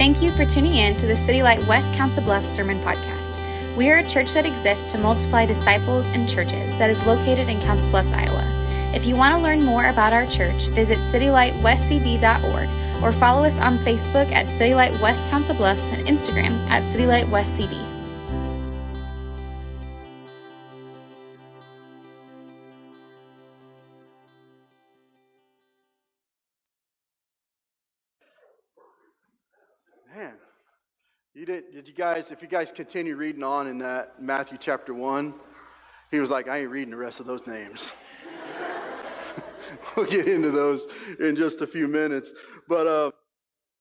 Thank you for tuning in to the City Light West Council Bluffs Sermon Podcast. We are a church that exists to multiply disciples and churches that is located in Council Bluffs, Iowa. If you want to learn more about our church, visit citylightwestcb.org or follow us on Facebook at City Light West Council Bluffs and Instagram at City Light West CB. You did, did you guys, if you guys continue reading on in that Matthew chapter 1, he was like, I ain't reading the rest of those names. we'll get into those in just a few minutes. But uh,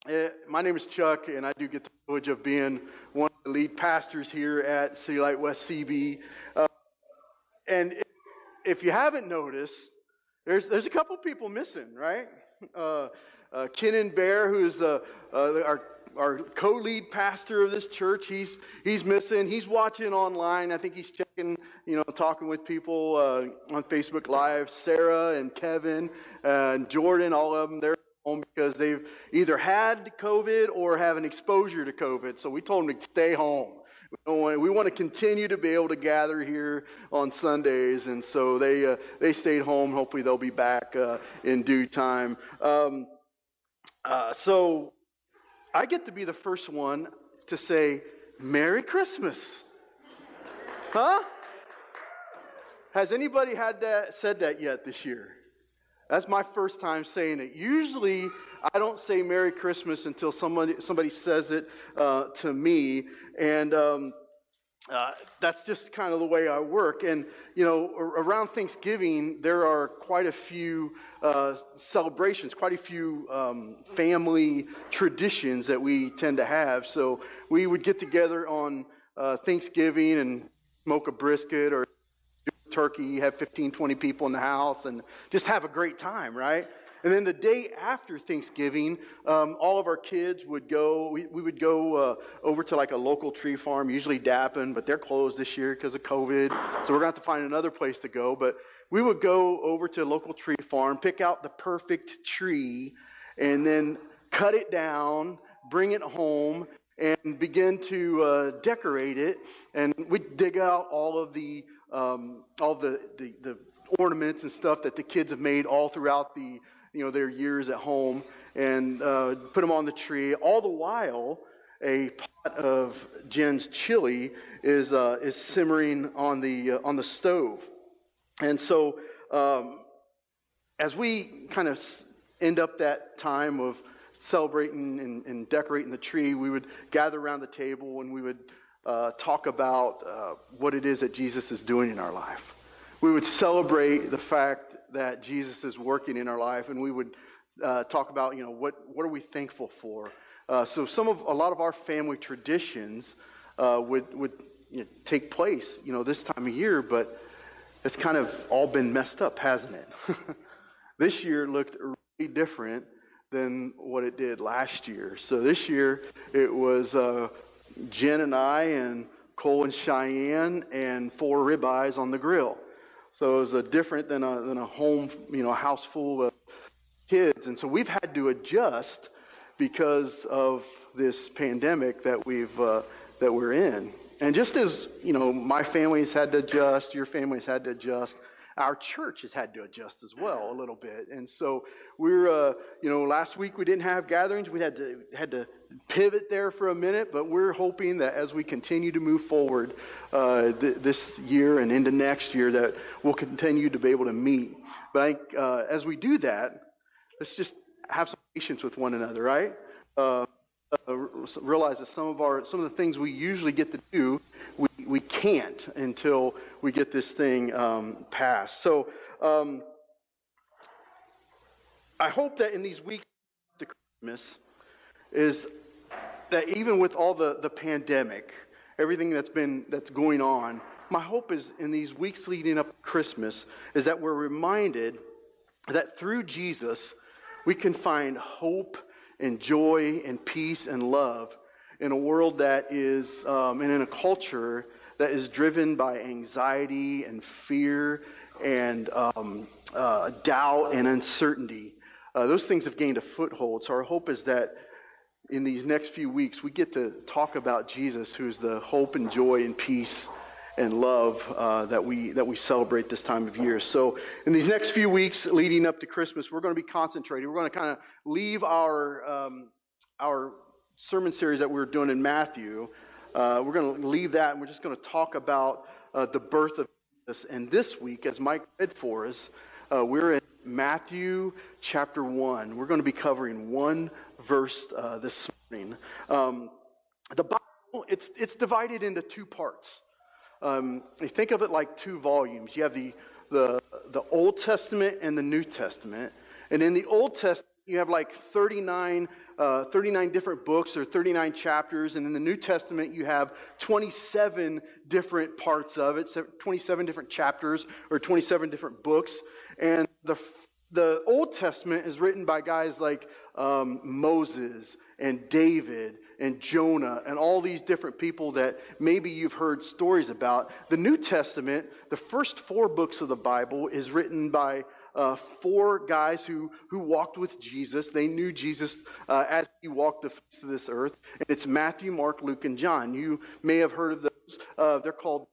eh, my name is Chuck, and I do get the privilege of being one of the lead pastors here at City Light West CB. Uh, and if you haven't noticed, there's, there's a couple people missing, right? Uh, uh, Kenan Bear, who's uh, uh, our our co-lead pastor of this church, he's he's missing. He's watching online. I think he's checking, you know, talking with people uh, on Facebook Live. Sarah and Kevin and Jordan, all of them, they're home because they've either had COVID or have an exposure to COVID. So we told them to stay home. We, want, we want to continue to be able to gather here on Sundays, and so they uh, they stayed home. Hopefully, they'll be back uh, in due time. Um, uh, so I get to be the first one to say, Merry Christmas. Huh? Has anybody had that said that yet this year? That's my first time saying it. Usually, I don't say Merry Christmas until somebody somebody says it uh, to me, and um, uh, that's just kind of the way I work. And, you know, around Thanksgiving, there are quite a few uh, celebrations, quite a few um, family traditions that we tend to have. So we would get together on uh, Thanksgiving and smoke a brisket or turkey, have 15, 20 people in the house, and just have a great time, right? And then the day after Thanksgiving, um, all of our kids would go, we, we would go uh, over to like a local tree farm, usually Dappin, but they're closed this year because of COVID. So we're going to have to find another place to go. But we would go over to a local tree farm, pick out the perfect tree, and then cut it down, bring it home, and begin to uh, decorate it. And we'd dig out all of the, um, all the, the, the ornaments and stuff that the kids have made all throughout the you know, their years at home and uh, put them on the tree. All the while, a pot of Jen's chili is, uh, is simmering on the, uh, on the stove. And so, um, as we kind of end up that time of celebrating and, and, decorating the tree, we would gather around the table and we would uh, talk about uh, what it is that Jesus is doing in our life. We would celebrate the fact that Jesus is working in our life, and we would uh, talk about, you know, what, what are we thankful for? Uh, so some of, a lot of our family traditions uh, would, would you know, take place, you know, this time of year, but it's kind of all been messed up, hasn't it? this year looked really different than what it did last year. So this year it was uh, Jen and I and Cole and Cheyenne and four ribeyes on the grill. So it was a different than a, than a home, you know, house full of kids. And so we've had to adjust because of this pandemic that we've uh, that we're in. And just as you know, my family's had to adjust, your family's had to adjust our church has had to adjust as well a little bit. And so we're, uh, you know, last week we didn't have gatherings. We had to had to pivot there for a minute, but we're hoping that as we continue to move forward uh, th- this year and into next year, that we'll continue to be able to meet. But I, uh, as we do that, let's just have some patience with one another, right? Uh, realize that some of our some of the things we usually get to do we, we can't until we get this thing um, passed. So um, i hope that in these weeks to christmas is that even with all the, the pandemic everything that's been that's going on my hope is in these weeks leading up to christmas is that we're reminded that through jesus we can find hope and joy and peace and love in a world that is, um, and in a culture that is driven by anxiety and fear and um, uh, doubt and uncertainty. Uh, those things have gained a foothold. So our hope is that in these next few weeks, we get to talk about Jesus, who's the hope and joy and peace and love uh, that, we, that we celebrate this time of year. So, in these next few weeks leading up to Christmas, we're going to be concentrating. We're going to kind of leave our, um, our sermon series that we were doing in Matthew. Uh, we're going to leave that and we're just going to talk about uh, the birth of Jesus. And this week, as Mike read for us, uh, we're in Matthew chapter 1. We're going to be covering one verse uh, this morning. Um, the Bible, it's, it's divided into two parts. Um, you think of it like two volumes. You have the, the, the Old Testament and the New Testament. And in the Old Testament, you have like 39, uh, 39 different books or 39 chapters. And in the New Testament, you have 27 different parts of it, 27 different chapters or 27 different books. And the, the Old Testament is written by guys like um, Moses and David and Jonah and all these different people that maybe you've heard stories about. The New Testament, the first four books of the Bible, is written by uh, four guys who, who walked with Jesus. They knew Jesus uh, as he walked the face of this earth. And it's Matthew, Mark, Luke, and John. You may have heard of those. Uh, they're called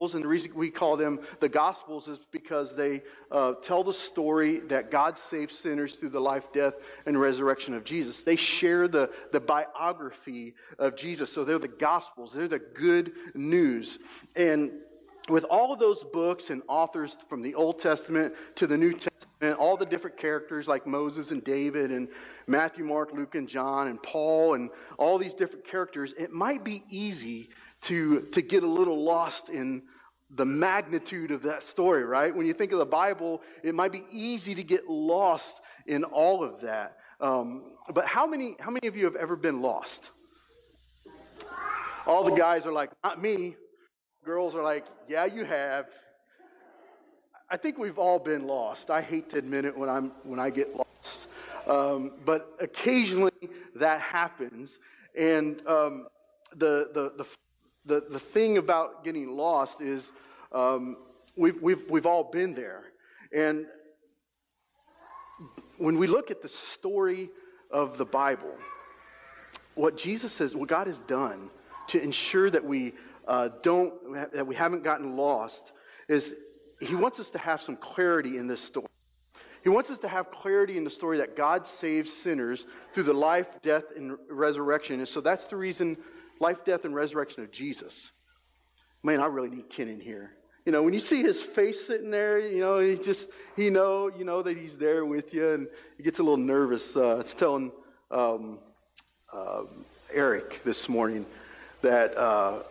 and the reason we call them the Gospels is because they uh, tell the story that God saved sinners through the life, death, and resurrection of Jesus. They share the, the biography of Jesus. So they're the Gospels, they're the good news. And with all of those books and authors from the Old Testament to the New Testament, all the different characters like Moses and David and Matthew, Mark, Luke, and John, and Paul, and all these different characters, it might be easy to, to get a little lost in the magnitude of that story, right? When you think of the Bible, it might be easy to get lost in all of that. Um, but how many, how many of you have ever been lost? All the guys are like, not me. Girls are like, yeah, you have. I think we've all been lost. I hate to admit it when, I'm, when I get lost. Um, but occasionally that happens. And um, the, the, the the, the thing about getting lost is um, we've, we've, we've all been there. And when we look at the story of the Bible, what Jesus says, what God has done to ensure that we uh, don't, that we haven't gotten lost, is He wants us to have some clarity in this story. He wants us to have clarity in the story that God saves sinners through the life, death, and resurrection. And so that's the reason life, death, and resurrection of Jesus. Man, I really need Ken in here. You know, when you see his face sitting there, you know, he just, he know, you know that he's there with you, and he gets a little nervous. Uh, it's telling um, uh, Eric this morning that uh,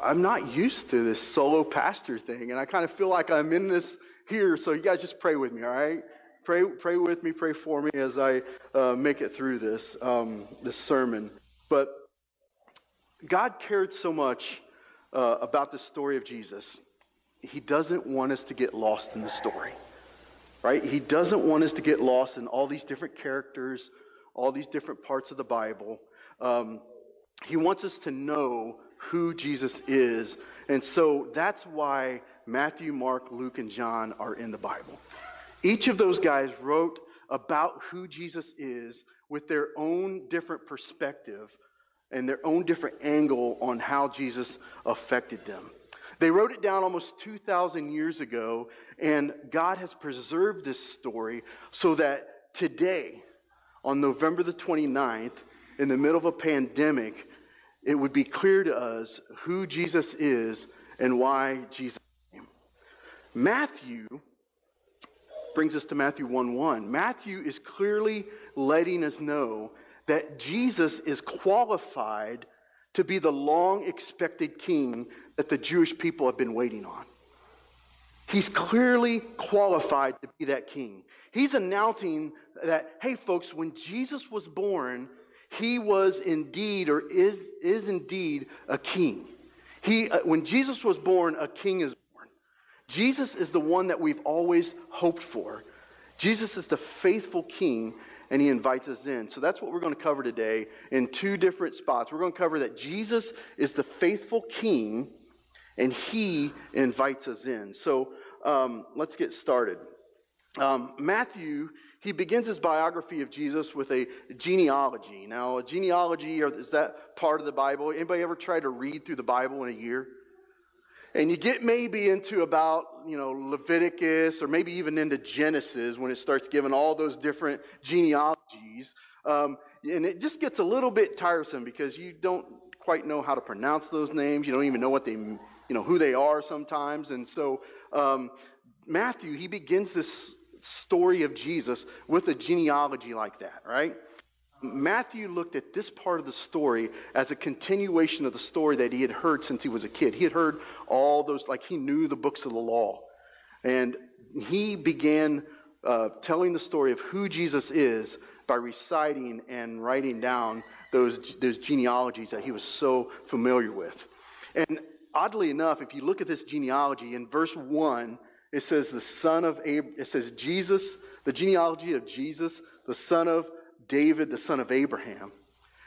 I'm not used to this solo pastor thing, and I kind of feel like I'm in this here. So you guys just pray with me, all right? Pray, pray with me, pray for me as I uh, make it through this um, this sermon. But God cared so much uh, about the story of Jesus. He doesn't want us to get lost in the story, right? He doesn't want us to get lost in all these different characters, all these different parts of the Bible. Um, he wants us to know who Jesus is. And so that's why Matthew, Mark, Luke, and John are in the Bible. Each of those guys wrote about who Jesus is with their own different perspective and their own different angle on how Jesus affected them. They wrote it down almost 2,000 years ago, and God has preserved this story so that today, on November the 29th, in the middle of a pandemic, it would be clear to us who Jesus is and why Jesus came. Matthew brings us to Matthew 1 1. Matthew is clearly letting us know that Jesus is qualified to be the long expected king that the Jewish people have been waiting on. He's clearly qualified to be that king. He's announcing that, hey, folks, when Jesus was born, he was indeed or is, is indeed a king. He, uh, when Jesus was born, a king is born. Jesus is the one that we've always hoped for. Jesus is the faithful king and he invites us in. So that's what we're going to cover today in two different spots. We're going to cover that Jesus is the faithful king and he invites us in. So um, let's get started. Um, Matthew, he begins his biography of Jesus with a genealogy. Now, a genealogy is that part of the Bible? Anybody ever try to read through the Bible in a year? And you get maybe into about, you know, Leviticus or maybe even into Genesis when it starts giving all those different genealogies. Um, and it just gets a little bit tiresome because you don't quite know how to pronounce those names. You don't even know what they, you know, who they are sometimes. And so um, Matthew, he begins this story of Jesus with a genealogy like that, right? Matthew looked at this part of the story as a continuation of the story that he had heard since he was a kid. He had heard all those, like he knew the books of the law. And he began uh, telling the story of who Jesus is by reciting and writing down those, those genealogies that he was so familiar with. And oddly enough, if you look at this genealogy in verse 1, it says the son of Ab- it says Jesus, the genealogy of Jesus, the son of David, the son of Abraham.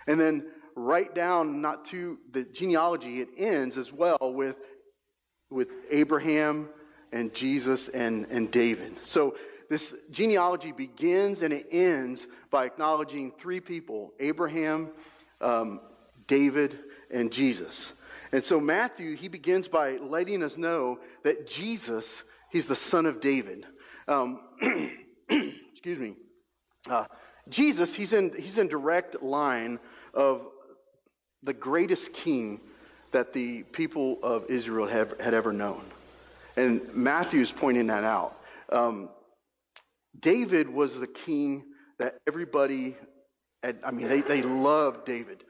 And then right down not to the genealogy, it ends as well with, with Abraham and Jesus and, and David. So this genealogy begins and it ends by acknowledging three people Abraham, um, David, and Jesus. And so Matthew, he begins by letting us know that Jesus, he's the son of David. Um, excuse me. Uh, Jesus, he's in, he's in direct line of the greatest king that the people of Israel had, had ever known. And Matthew's pointing that out. Um, David was the king that everybody, had, I mean, they, they loved David.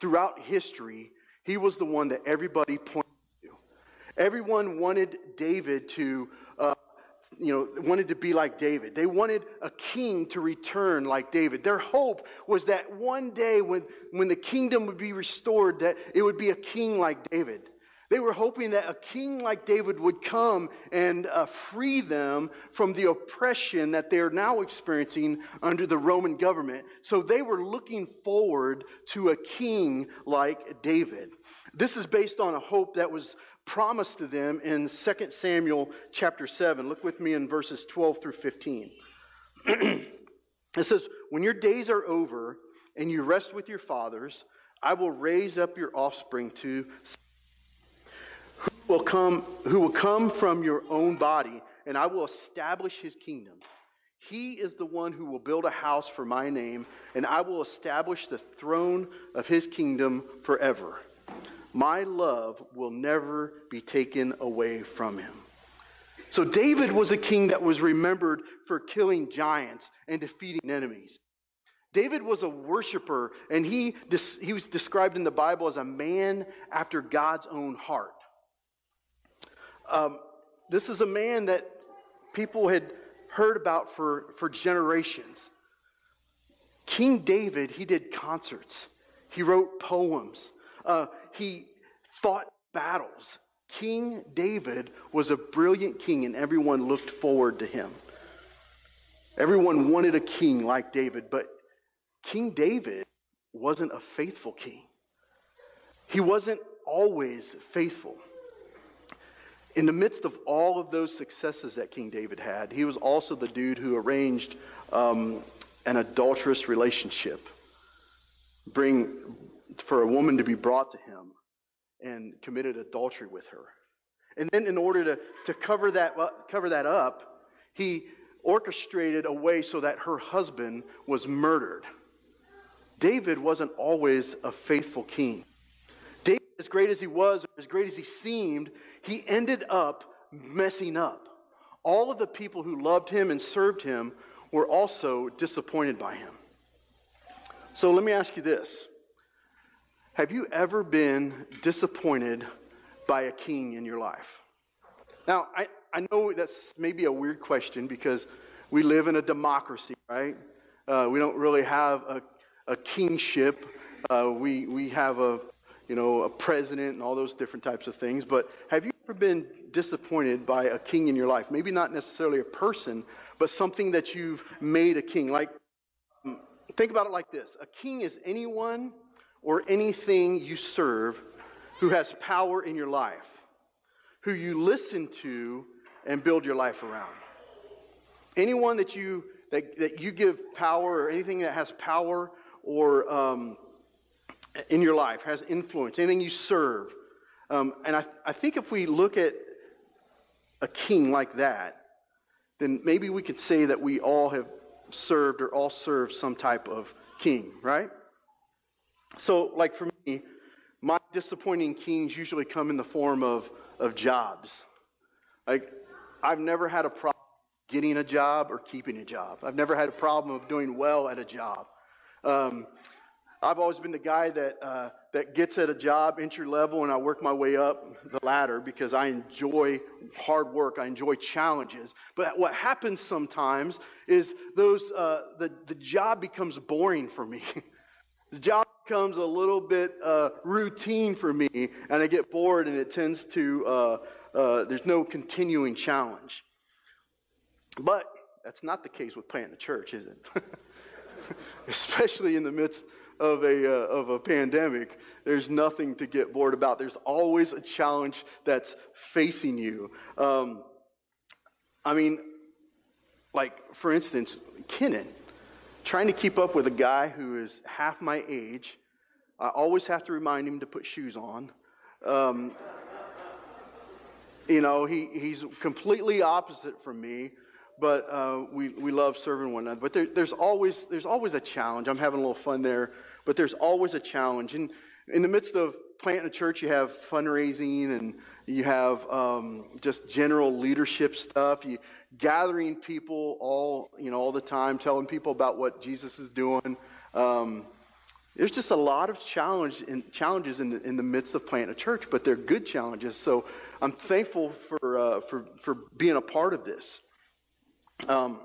Throughout history, he was the one that everybody pointed to. Everyone wanted David to you know, wanted to be like David. They wanted a king to return like David. Their hope was that one day when, when the kingdom would be restored, that it would be a king like David. They were hoping that a king like David would come and uh, free them from the oppression that they're now experiencing under the Roman government. So they were looking forward to a king like David. This is based on a hope that was promised to them in 2 Samuel chapter 7. Look with me in verses 12 through 15. it says, When your days are over and you rest with your fathers, I will raise up your offspring to who will come who will come from your own body and I will establish his kingdom. He is the one who will build a house for my name and I will establish the throne of his kingdom forever. My love will never be taken away from him. So, David was a king that was remembered for killing giants and defeating enemies. David was a worshiper, and he, he was described in the Bible as a man after God's own heart. Um, this is a man that people had heard about for, for generations. King David, he did concerts, he wrote poems, uh, he fought battles. King David was a brilliant king, and everyone looked forward to him. Everyone wanted a king like David, but King David wasn't a faithful king. He wasn't always faithful. In the midst of all of those successes that King David had, he was also the dude who arranged um, an adulterous relationship, bring for a woman to be brought to him and committed adultery with her. And then, in order to, to cover, that, uh, cover that up, he orchestrated a way so that her husband was murdered. David wasn't always a faithful king. David, as great as he was, as great as he seemed, he ended up messing up. All of the people who loved him and served him were also disappointed by him. So let me ask you this have you ever been disappointed by a king in your life? Now, I, I know that's maybe a weird question because we live in a democracy, right? Uh, we don't really have a, a kingship. Uh, we, we have a, you know, a president and all those different types of things. But have you ever been disappointed by a king in your life? Maybe not necessarily a person, but something that you've made a king. Like, think about it like this a king is anyone or anything you serve who has power in your life, who you listen to and build your life around. Anyone that you that, that you give power or anything that has power or um, in your life, has influence, anything you serve. Um, and I, I think if we look at a king like that, then maybe we could say that we all have served or all served some type of king, right? So, like for me, my disappointing kings usually come in the form of, of jobs. Like, I've never had a problem getting a job or keeping a job. I've never had a problem of doing well at a job. Um, I've always been the guy that, uh, that gets at a job entry level and I work my way up the ladder because I enjoy hard work. I enjoy challenges. But what happens sometimes is those, uh, the, the job becomes boring for me. the job becomes a little bit uh, routine for me and I get bored and it tends to, uh, uh, there's no continuing challenge. But that's not the case with planting a church, is it? Especially in the midst of a, uh, of a pandemic, there's nothing to get bored about. There's always a challenge that's facing you. Um, I mean, like, for instance, Kenan, trying to keep up with a guy who is half my age. I always have to remind him to put shoes on. Um, you know, he, he's completely opposite from me but uh, we, we love serving one another. But there, there's, always, there's always a challenge. I'm having a little fun there, but there's always a challenge. And in the midst of planting a church, you have fundraising and you have um, just general leadership stuff. You gathering people all you know all the time, telling people about what Jesus is doing. Um, there's just a lot of challenge in, challenges in the, in the midst of planting a church, but they're good challenges. So I'm thankful for, uh, for, for being a part of this. Um,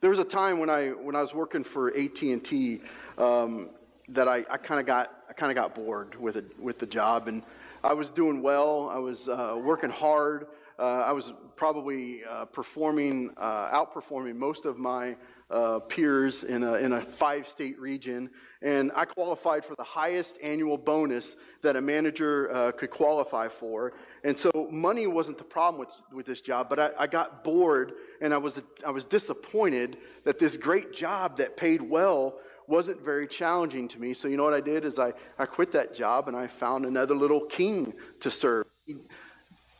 there was a time when I when I was working for AT and T um, that I, I kind of got I kind of got bored with it with the job, and I was doing well. I was uh, working hard. Uh, I was probably uh, performing, uh, outperforming most of my uh, peers in a, in a five state region. And I qualified for the highest annual bonus that a manager uh, could qualify for. And so money wasn't the problem with, with this job, but I, I got bored and I was, I was disappointed that this great job that paid well wasn't very challenging to me. So, you know what I did is I, I quit that job and I found another little king to serve.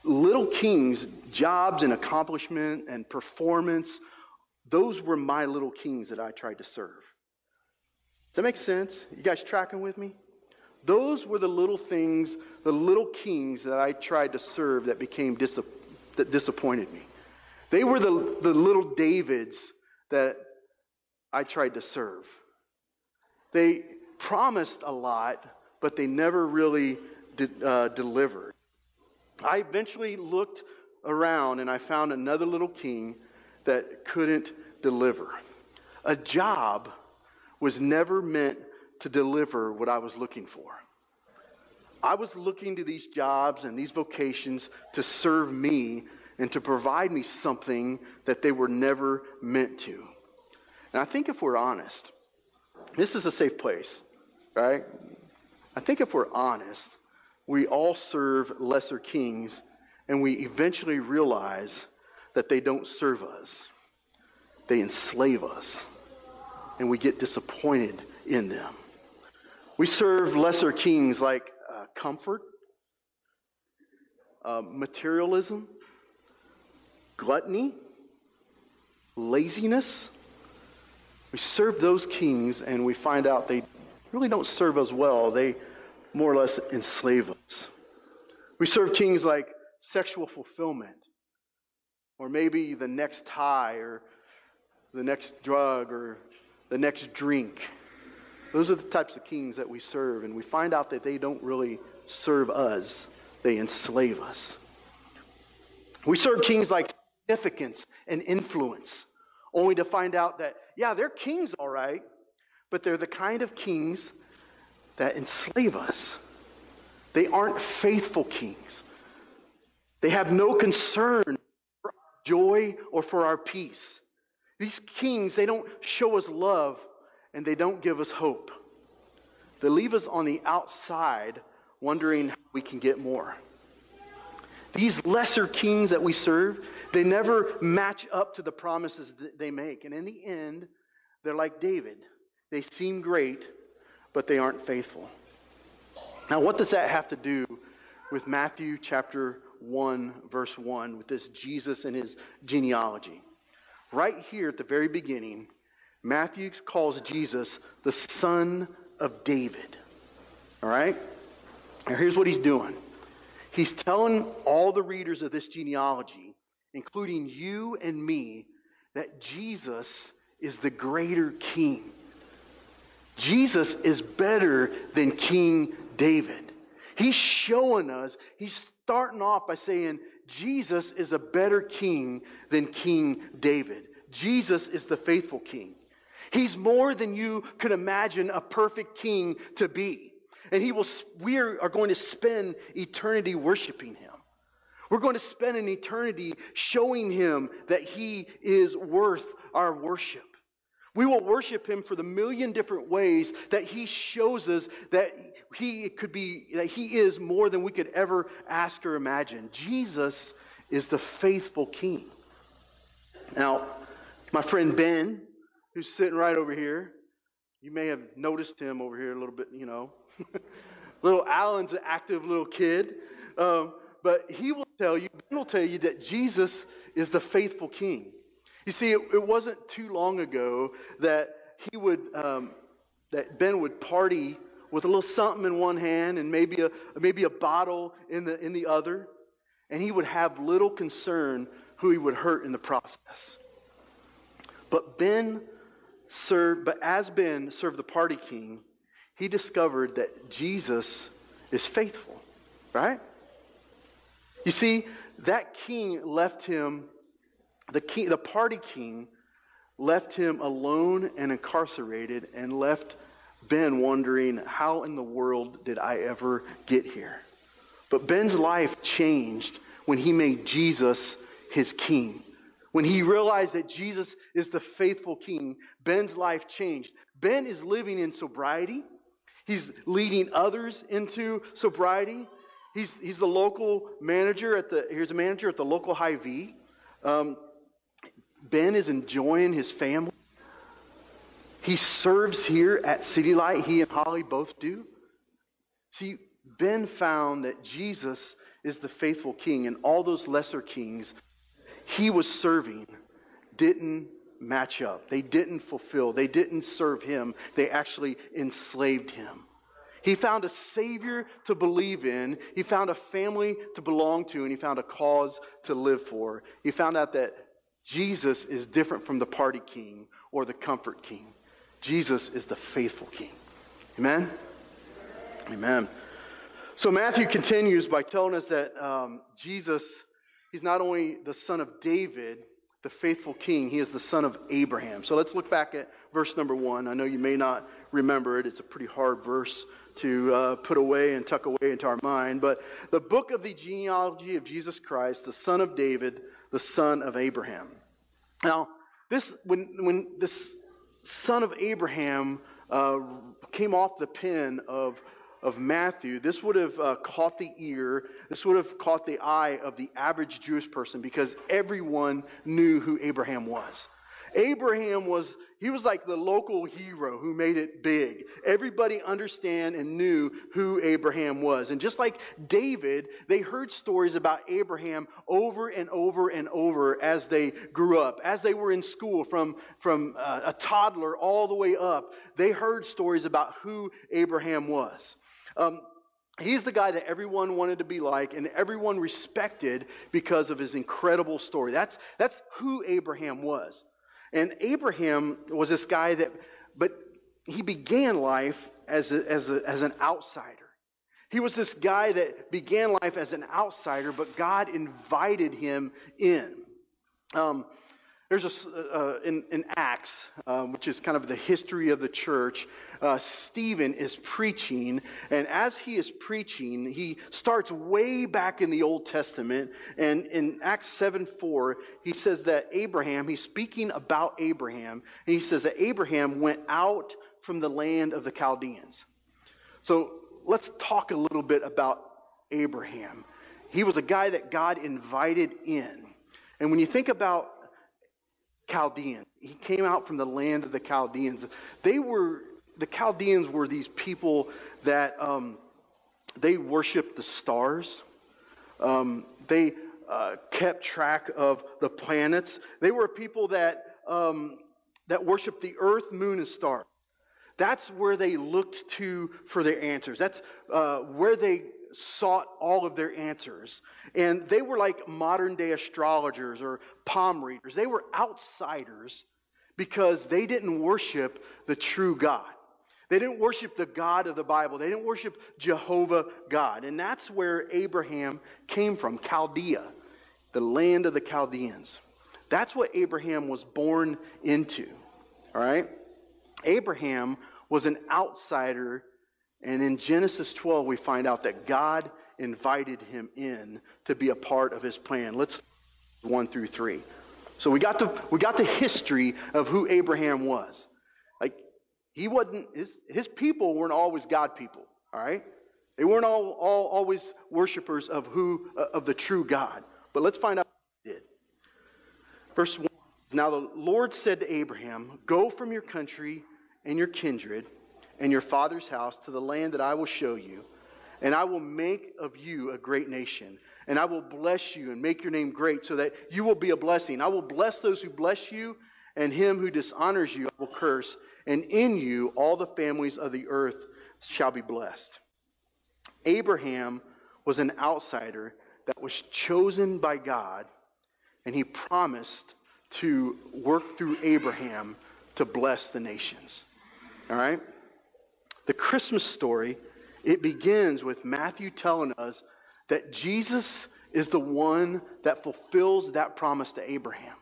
Little kings, jobs and accomplishment and performance, those were my little kings that I tried to serve. Does that make sense? You guys tracking with me? Those were the little things, the little kings that I tried to serve that became dis- that disappointed me. They were the, the little Davids that I tried to serve. They promised a lot, but they never really did, uh, delivered. I eventually looked around and I found another little king that couldn't deliver. A job was never meant to deliver what I was looking for. I was looking to these jobs and these vocations to serve me and to provide me something that they were never meant to. And I think if we're honest, this is a safe place, right? I think if we're honest, we all serve lesser kings and we eventually realize that they don't serve us, they enslave us, and we get disappointed in them. We serve lesser kings like uh, comfort, uh, materialism, gluttony, laziness. We serve those kings and we find out they really don't serve us well. They more or less enslave us. We serve kings like sexual fulfillment, or maybe the next high, or the next drug, or the next drink. Those are the types of kings that we serve, and we find out that they don't really serve us, they enslave us. We serve kings like significance and influence, only to find out that, yeah, they're kings, all right, but they're the kind of kings that enslave us. They aren't faithful kings. They have no concern for our joy or for our peace. These kings, they don't show us love, and they don't give us hope. They leave us on the outside wondering how we can get more. These lesser kings that we serve, they never match up to the promises that they make. And in the end, they're like David. They seem great, but they aren't faithful. Now, what does that have to do with Matthew chapter 1, verse 1, with this Jesus and his genealogy? Right here at the very beginning, Matthew calls Jesus the son of David. All right? Now, here's what he's doing he's telling all the readers of this genealogy, including you and me, that Jesus is the greater king. Jesus is better than King David. He's showing us, he's starting off by saying, Jesus is a better king than King David. Jesus is the faithful king. He's more than you could imagine a perfect king to be. And he will, we are going to spend eternity worshiping him. We're going to spend an eternity showing him that he is worth our worship. We will worship him for the million different ways that he shows us that he could be, that he is more than we could ever ask or imagine. Jesus is the faithful king. Now, my friend Ben, who's sitting right over here, you may have noticed him over here a little bit, you know. little Alan's an active little kid. Um, but he will tell you, Ben will tell you that Jesus is the faithful king. You see, it, it wasn't too long ago that he would, um, that Ben would party with a little something in one hand and maybe a, maybe a bottle in the, in the other. And he would have little concern who he would hurt in the process. But Ben served, but as Ben served the party king, he discovered that Jesus is faithful, right? You see, that king left him, the, king, the party king left him alone and incarcerated and left Ben wondering, how in the world did I ever get here? But Ben's life changed when he made Jesus his king. When he realized that Jesus is the faithful king, Ben's life changed. Ben is living in sobriety. He's leading others into sobriety. He's, he's the local manager at the, here's a manager at the local Hy-Vee. Um, ben is enjoying his family. He serves here at City Light. He and Holly both do. See, Ben found that Jesus is the faithful king, and all those lesser kings he was serving didn't match up. They didn't fulfill. They didn't serve him. They actually enslaved him. He found a Savior to believe in. He found a family to belong to, and he found a cause to live for. He found out that Jesus is different from the party king or the comfort king. Jesus is the faithful king. Amen? Amen. So Matthew continues by telling us that um, Jesus, he's not only the son of David, the faithful king, he is the son of Abraham. So let's look back at verse number one. I know you may not remember it, it's a pretty hard verse to uh, put away and tuck away into our mind. But the book of the genealogy of Jesus Christ, the son of David, the son of Abraham. Now, this when when this son of Abraham uh, came off the pen of of Matthew, this would have uh, caught the ear, this would have caught the eye of the average Jewish person because everyone knew who Abraham was. Abraham was he was like the local hero who made it big. Everybody understand and knew who Abraham was. And just like David, they heard stories about Abraham over and over and over as they grew up. As they were in school from, from uh, a toddler all the way up, they heard stories about who Abraham was. Um, He's the guy that everyone wanted to be like and everyone respected because of his incredible story. That's, that's who Abraham was. And Abraham was this guy that, but he began life as, a, as, a, as an outsider. He was this guy that began life as an outsider, but God invited him in. Um, there's a, uh, in, in, Acts, uh, which is kind of the history of the church, uh, Stephen is preaching, and as he is preaching, he starts way back in the Old Testament. And in Acts 7 4, he says that Abraham, he's speaking about Abraham, and he says that Abraham went out from the land of the Chaldeans. So let's talk a little bit about Abraham. he was a guy that God invited in. And when you think about Chaldean, he came out from the land of the Chaldeans. They were, the Chaldeans were these people that um, they worshiped the stars. Um, they uh, kept track of the planets. They were people that, um, that worshiped the earth, moon, and stars. That's where they looked to for their answers. That's uh, where they sought all of their answers. And they were like modern day astrologers or palm readers. They were outsiders because they didn't worship the true God. They didn't worship the God of the Bible. They didn't worship Jehovah God. And that's where Abraham came from, Chaldea, the land of the Chaldeans. That's what Abraham was born into. All right? Abraham was an outsider and in Genesis 12, we find out that God invited him in to be a part of his plan. Let's 1 through 3. So we got the we got the history of who Abraham was. He wasn't his his people weren't always God people, all right? They weren't all, all always worshipers of who uh, of the true God. But let's find out what he did. Verse 1. Now the Lord said to Abraham, "Go from your country and your kindred and your father's house to the land that I will show you, and I will make of you a great nation, and I will bless you and make your name great so that you will be a blessing. I will bless those who bless you, and him who dishonors you I will curse, and in you all the families of the earth shall be blessed. Abraham was an outsider that was chosen by God, and he promised to work through Abraham to bless the nations. All right? The Christmas story, it begins with Matthew telling us that Jesus is the one that fulfills that promise to Abraham.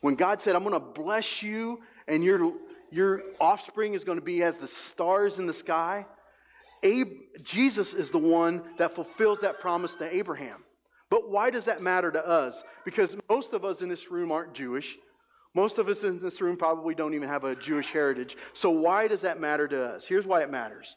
When God said, I'm going to bless you and your, your offspring is going to be as the stars in the sky, Abe, Jesus is the one that fulfills that promise to Abraham. But why does that matter to us? Because most of us in this room aren't Jewish. Most of us in this room probably don't even have a Jewish heritage. So, why does that matter to us? Here's why it matters.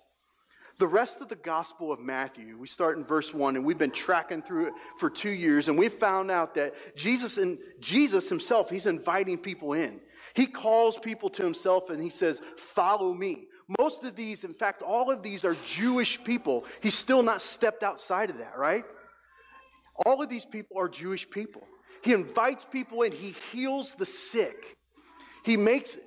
The rest of the Gospel of Matthew, we start in verse 1, and we've been tracking through it for two years, and we've found out that Jesus and Jesus himself, he's inviting people in. He calls people to himself and he says, Follow me. Most of these, in fact, all of these are Jewish people. He's still not stepped outside of that, right? All of these people are Jewish people. He invites people in. He heals the sick. He makes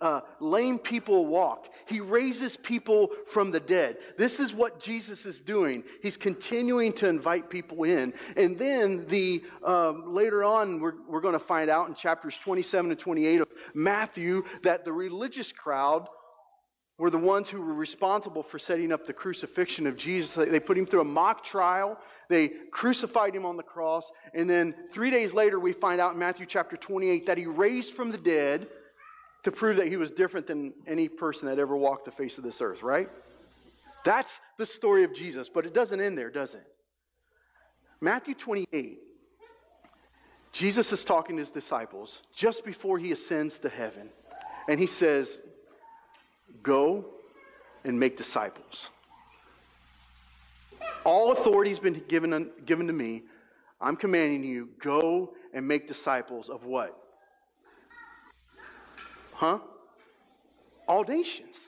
uh, lame people walk. He raises people from the dead. This is what Jesus is doing. He's continuing to invite people in. And then the um, later on, we're, we're going to find out in chapters 27 and 28 of Matthew that the religious crowd were the ones who were responsible for setting up the crucifixion of Jesus. They put him through a mock trial. They crucified him on the cross. And then three days later, we find out in Matthew chapter 28 that he raised from the dead to prove that he was different than any person that ever walked the face of this earth, right? That's the story of Jesus, but it doesn't end there, does it? Matthew 28, Jesus is talking to his disciples just before he ascends to heaven. And he says, Go and make disciples. All authority has been given, given to me. I'm commanding you, go and make disciples of what? Huh? All nations.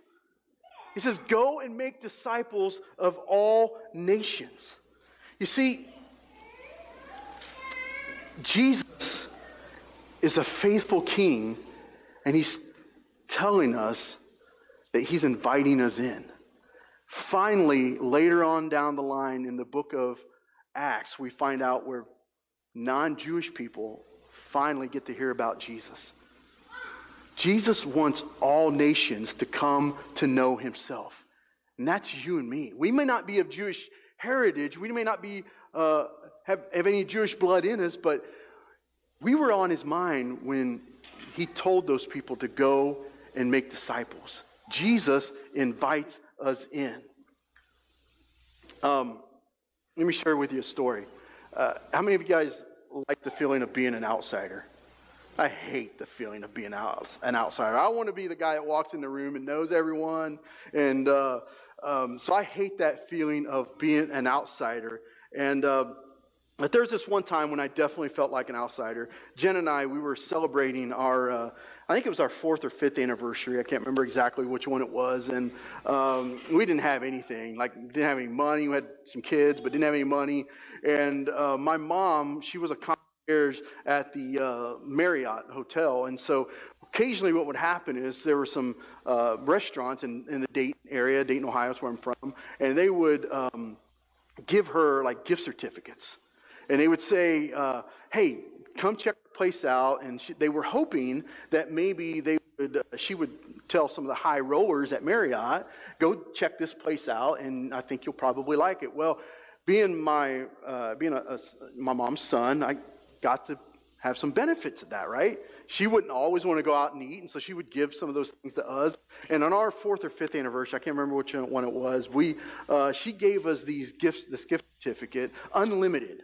He says, go and make disciples of all nations. You see, Jesus is a faithful king, and he's telling us that he's inviting us in. Finally, later on down the line in the book of Acts, we find out where non Jewish people finally get to hear about Jesus. Jesus wants all nations to come to know himself. And that's you and me. We may not be of Jewish heritage, we may not be, uh, have, have any Jewish blood in us, but we were on his mind when he told those people to go and make disciples. Jesus invites us in. Um, let me share with you a story. Uh, how many of you guys like the feeling of being an outsider? I hate the feeling of being out, an outsider. I want to be the guy that walks in the room and knows everyone. And uh, um, so I hate that feeling of being an outsider. And uh, but there was this one time when I definitely felt like an outsider. Jen and I, we were celebrating our, uh, I think it was our fourth or fifth anniversary. I can't remember exactly which one it was. And um, we didn't have anything. Like, didn't have any money. We had some kids, but didn't have any money. And uh, my mom, she was a at the uh, Marriott Hotel. And so occasionally what would happen is there were some uh, restaurants in, in the Dayton area, Dayton, Ohio is where I'm from, and they would um, give her like gift certificates and they would say, uh, "Hey, come check the place out." And she, they were hoping that maybe they would, uh, she would tell some of the high rollers at Marriott, "Go check this place out, and I think you'll probably like it." Well, being my uh, being a, a, my mom's son, I got to have some benefits of that, right? She wouldn't always want to go out and eat, and so she would give some of those things to us. And on our fourth or fifth anniversary, I can't remember which one it was, we uh, she gave us these gifts, this gift certificate, unlimited.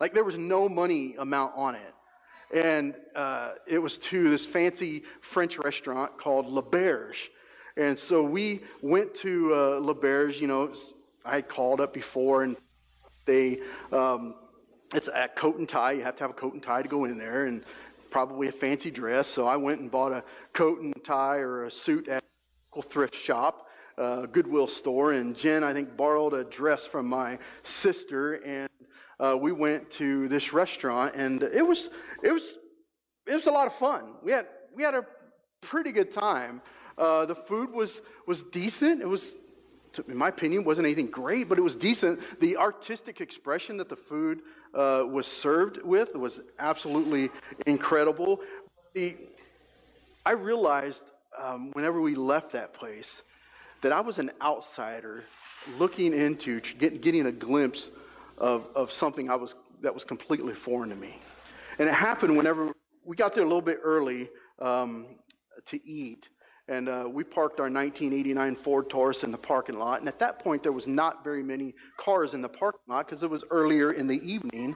Like there was no money amount on it. And uh, it was to this fancy French restaurant called L'Auberge. And so we went to uh, L'Auberge. You know, I had called up before, and they, um, it's a coat and tie. You have to have a coat and tie to go in there, and probably a fancy dress. So I went and bought a coat and tie or a suit at a thrift shop, uh, Goodwill store. And Jen, I think, borrowed a dress from my sister, and uh, we went to this restaurant, and it was it was it was a lot of fun. We had we had a pretty good time. Uh, the food was was decent. It was, in my opinion, wasn't anything great, but it was decent. The artistic expression that the food uh, was served with was absolutely incredible. The, I realized um, whenever we left that place that I was an outsider looking into get, getting a glimpse of, of something I was, that was completely foreign to me. And it happened whenever we got there a little bit early um, to eat. And uh, we parked our 1989 Ford Taurus in the parking lot. And at that point, there was not very many cars in the parking lot because it was earlier in the evening.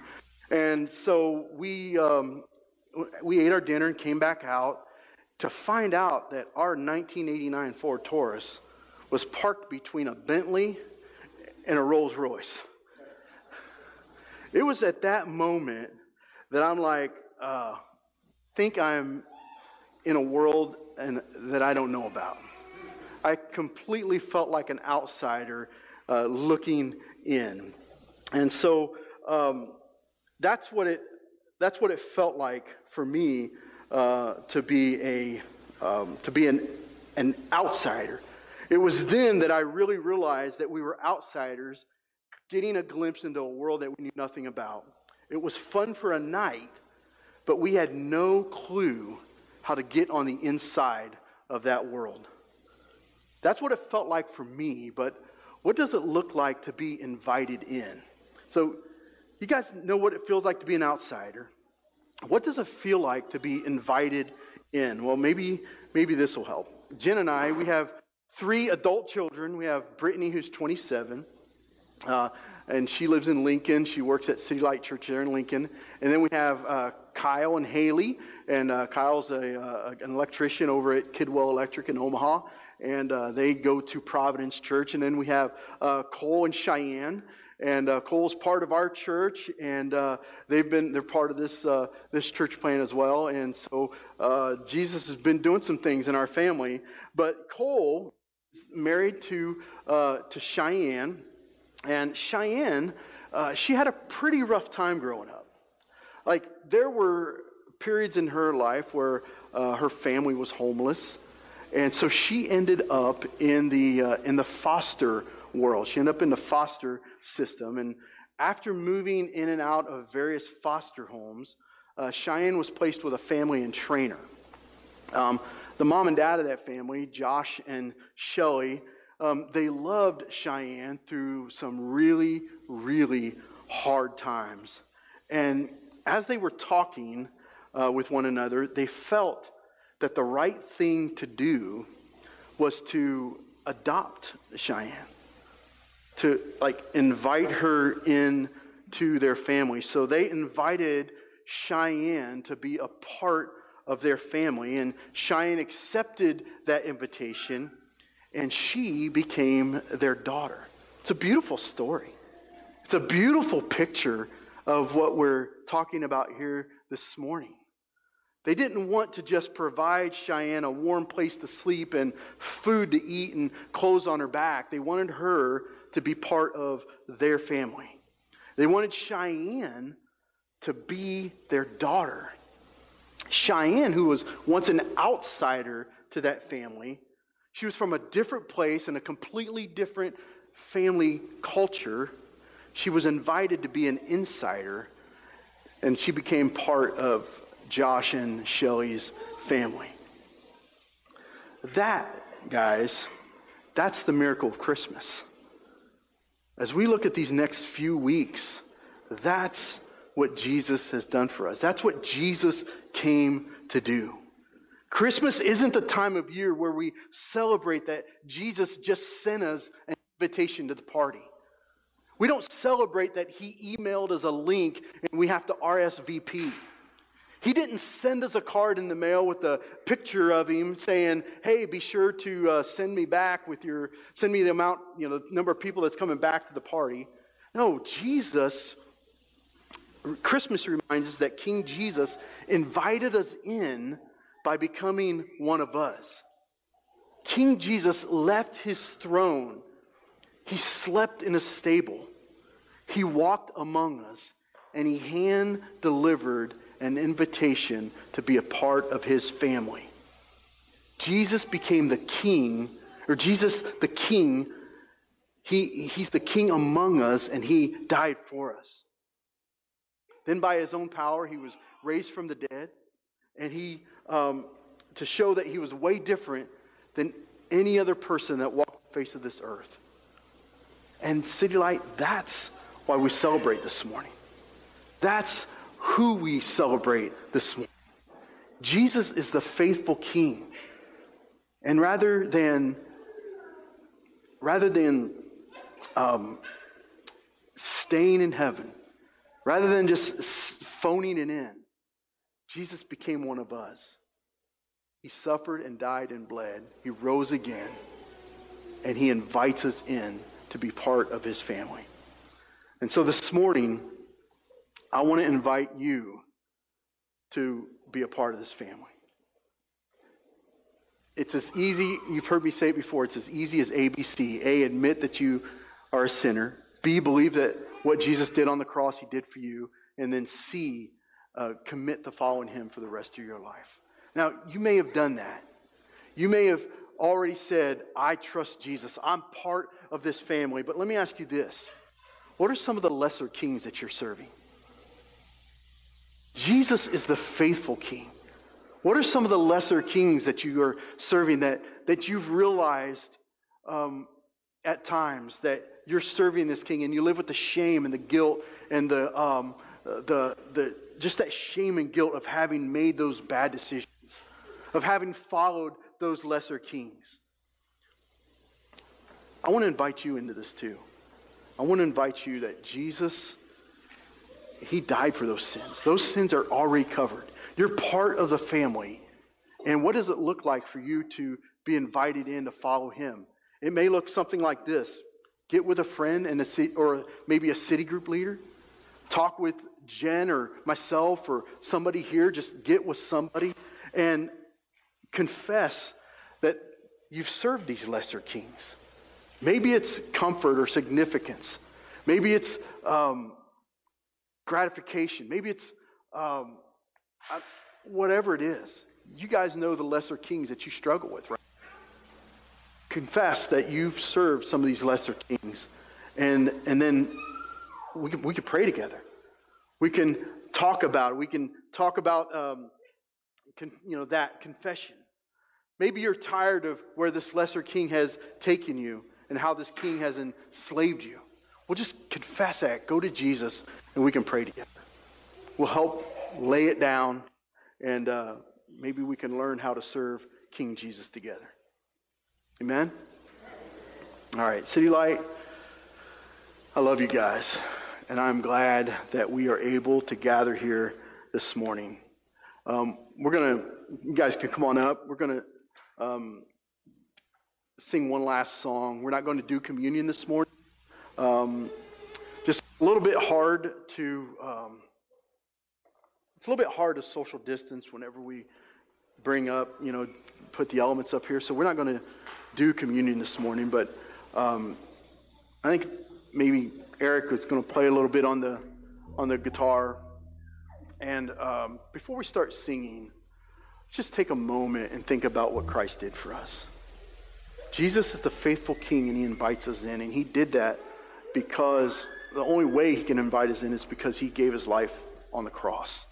And so we, um, we ate our dinner and came back out to find out that our 1989 Ford Taurus was parked between a Bentley and a Rolls Royce. It was at that moment that I'm like, uh, think I'm in a world and, that I don't know about. I completely felt like an outsider uh, looking in. And so um, that's, what it, that's what it felt like for me uh, to be, a, um, to be an, an outsider. It was then that I really realized that we were outsiders getting a glimpse into a world that we knew nothing about. It was fun for a night, but we had no clue how to get on the inside of that world. That's what it felt like for me, but what does it look like to be invited in? So, you guys know what it feels like to be an outsider. What does it feel like to be invited in? Well, maybe maybe this will help. Jen and I, we have three adult children. We have Brittany, who's 27. Uh, and she lives in Lincoln. She works at City Light Church there in Lincoln. And then we have uh, Kyle and Haley. And uh, Kyle's a, uh, an electrician over at Kidwell Electric in Omaha. And uh, they go to Providence Church. And then we have uh, Cole and Cheyenne. And Cole's part of our church, and they've been they're part of this this church plan as well. And so Jesus has been doing some things in our family. But Cole is married to to Cheyenne, and Cheyenne, uh, she had a pretty rough time growing up. Like, there were periods in her life where uh, her family was homeless. And so she ended up in the, uh, in the foster world. She ended up in the foster system. And after moving in and out of various foster homes, uh, Cheyenne was placed with a family and Treynor. Um, the mom and dad of that family, Josh and Shelly, um, they loved Cheyenne through some really, really hard times. And as they were talking uh, with one another, they felt that the right thing to do was to adopt Cheyenne, to like invite her in to their family. So they invited Cheyenne to be a part of their family, and Cheyenne accepted that invitation and she became their daughter. It's a beautiful story. It's a beautiful picture of what we're talking about here this morning. They didn't want to just provide Cheyenne a warm place to sleep and food to eat and clothes on her back. They wanted her to be part of their family. They wanted Cheyenne to be their daughter. Cheyenne, who was once an outsider to that family, she was from a different place and a completely different family culture. She was invited to be an insider, and she became part of Josh and Shelly's family. That, guys, that's the miracle of Christmas. As we look at these next few weeks, that's what Jesus has done for us. That's what Jesus came to do. Christmas isn't the time of year where we celebrate that Jesus just sent us an invitation to the party. We don't celebrate that he emailed us a link and we have to RSVP. He didn't send us a card in the mail with a picture of him saying, "Hey, be sure to uh, send me back with your send me the amount, you know, the number of people that's coming back to the party." No, Jesus Christmas reminds us that King Jesus invited us in by becoming one of us. King Jesus left his throne. He slept in a stable. He walked among us and he hand delivered an invitation to be a part of his family. Jesus became the king, or Jesus the king, he, he's the king among us and he died for us. Then, by his own power, he was raised from the dead, and he, um, to show that he was way different than any other person that walked the face of this earth. And City Light, that's why we celebrate this morning. That's who we celebrate this morning. Jesus is the faithful king. And rather than rather than um, staying in heaven, Rather than just phoning it in, Jesus became one of us. He suffered and died and bled. He rose again. And he invites us in to be part of his family. And so this morning, I want to invite you to be a part of this family. It's as easy, you've heard me say it before, it's as easy as ABC. A, admit that you are a sinner. B, believe that what Jesus did on the cross, he did for you. And then C, uh, commit to following him for the rest of your life. Now, you may have done that. You may have already said, I trust Jesus. I'm part of this family. But let me ask you this What are some of the lesser kings that you're serving? Jesus is the faithful king. What are some of the lesser kings that you are serving that, that you've realized um, at times that you're serving this king and you live with the shame and the guilt and the, um, the, the, just that shame and guilt of having made those bad decisions, of having followed those lesser kings. I want to invite you into this too. I want to invite you that Jesus, He died for those sins. Those sins are already covered. You're part of the family. And what does it look like for you to be invited in to follow Him? It may look something like this Get with a friend and a or maybe a city group leader. Talk with Jen or myself or somebody here. Just get with somebody and confess that you've served these lesser kings. Maybe it's comfort or significance. Maybe it's um, gratification. Maybe it's um, whatever it is. You guys know the lesser kings that you struggle with, right? confess that you've served some of these lesser kings. And, and then we can, we can pray together. We can talk about it. We can talk about um, con, you know, that confession. Maybe you're tired of where this lesser king has taken you and how this king has enslaved you. We'll just confess that. Go to Jesus and we can pray together. We'll help lay it down and uh, maybe we can learn how to serve King Jesus together. Amen? All right, City Light, I love you guys, and I'm glad that we are able to gather here this morning. Um, we're going to, you guys can come on up. We're going to um, sing one last song. We're not going to do communion this morning. Um, just a little bit hard to um, it's a little bit hard to social distance whenever we bring up, you know, put the elements up here. So we're not going to do communion this morning, but um, I think maybe Eric is going to play a little bit on the on the guitar. And um, before we start singing, just take a moment and think about what Christ did for us. Jesus is the faithful King, and He invites us in, and He did that because the only way He can invite us in is because He gave His life on the cross.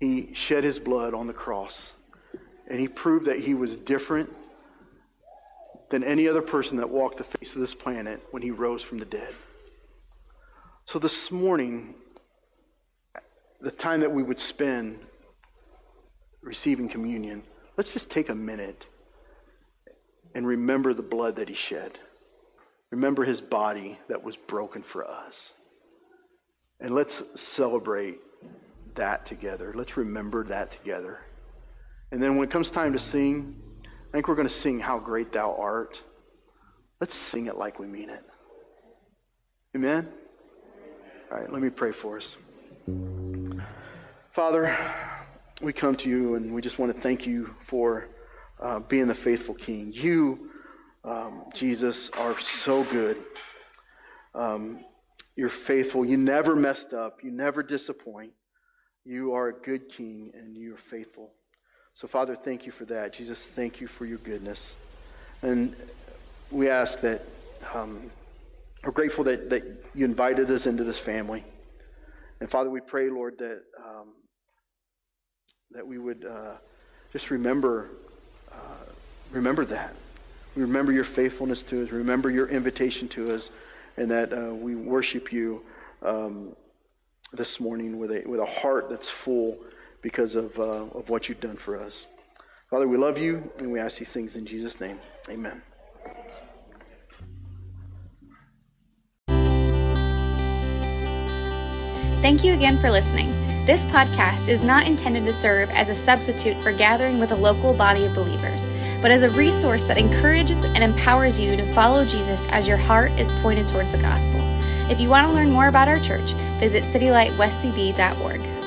He shed his blood on the cross. And he proved that he was different than any other person that walked the face of this planet when he rose from the dead. So this morning, the time that we would spend receiving communion, let's just take a minute and remember the blood that he shed. Remember his body that was broken for us. And let's celebrate that together. Let's remember that together. And then when it comes time to sing, I think we're going to sing How Great Thou Art. Let's sing it like we mean it. Amen? All right, let me pray for us. Father, we come to you and we just want to thank you for uh, being the faithful King. You, um, Jesus, are so good. Um, you're faithful. You never messed up. You never disappoint. You are a good king and you are faithful. So, Father, thank you for that. Jesus, thank you for your goodness. And we ask that um, we're grateful that, that you invited us into this family. And Father, we pray, Lord, that um, that we would uh, just remember remember that. We remember your faithfulness to us. Remember your invitation to us, and that uh, we worship you. Um, this morning with a, with a heart that's full because of, uh, of what you've done for us. Father, we love you and we ask these things in Jesus' name. Amen. Thank you again for listening. This podcast is not intended to serve as a substitute for gathering with a local body of believers, but as a resource that encourages and empowers you to follow Jesus as your heart is pointed towards the gospel. If you want to learn more about our church, visit citylightwestcb.org.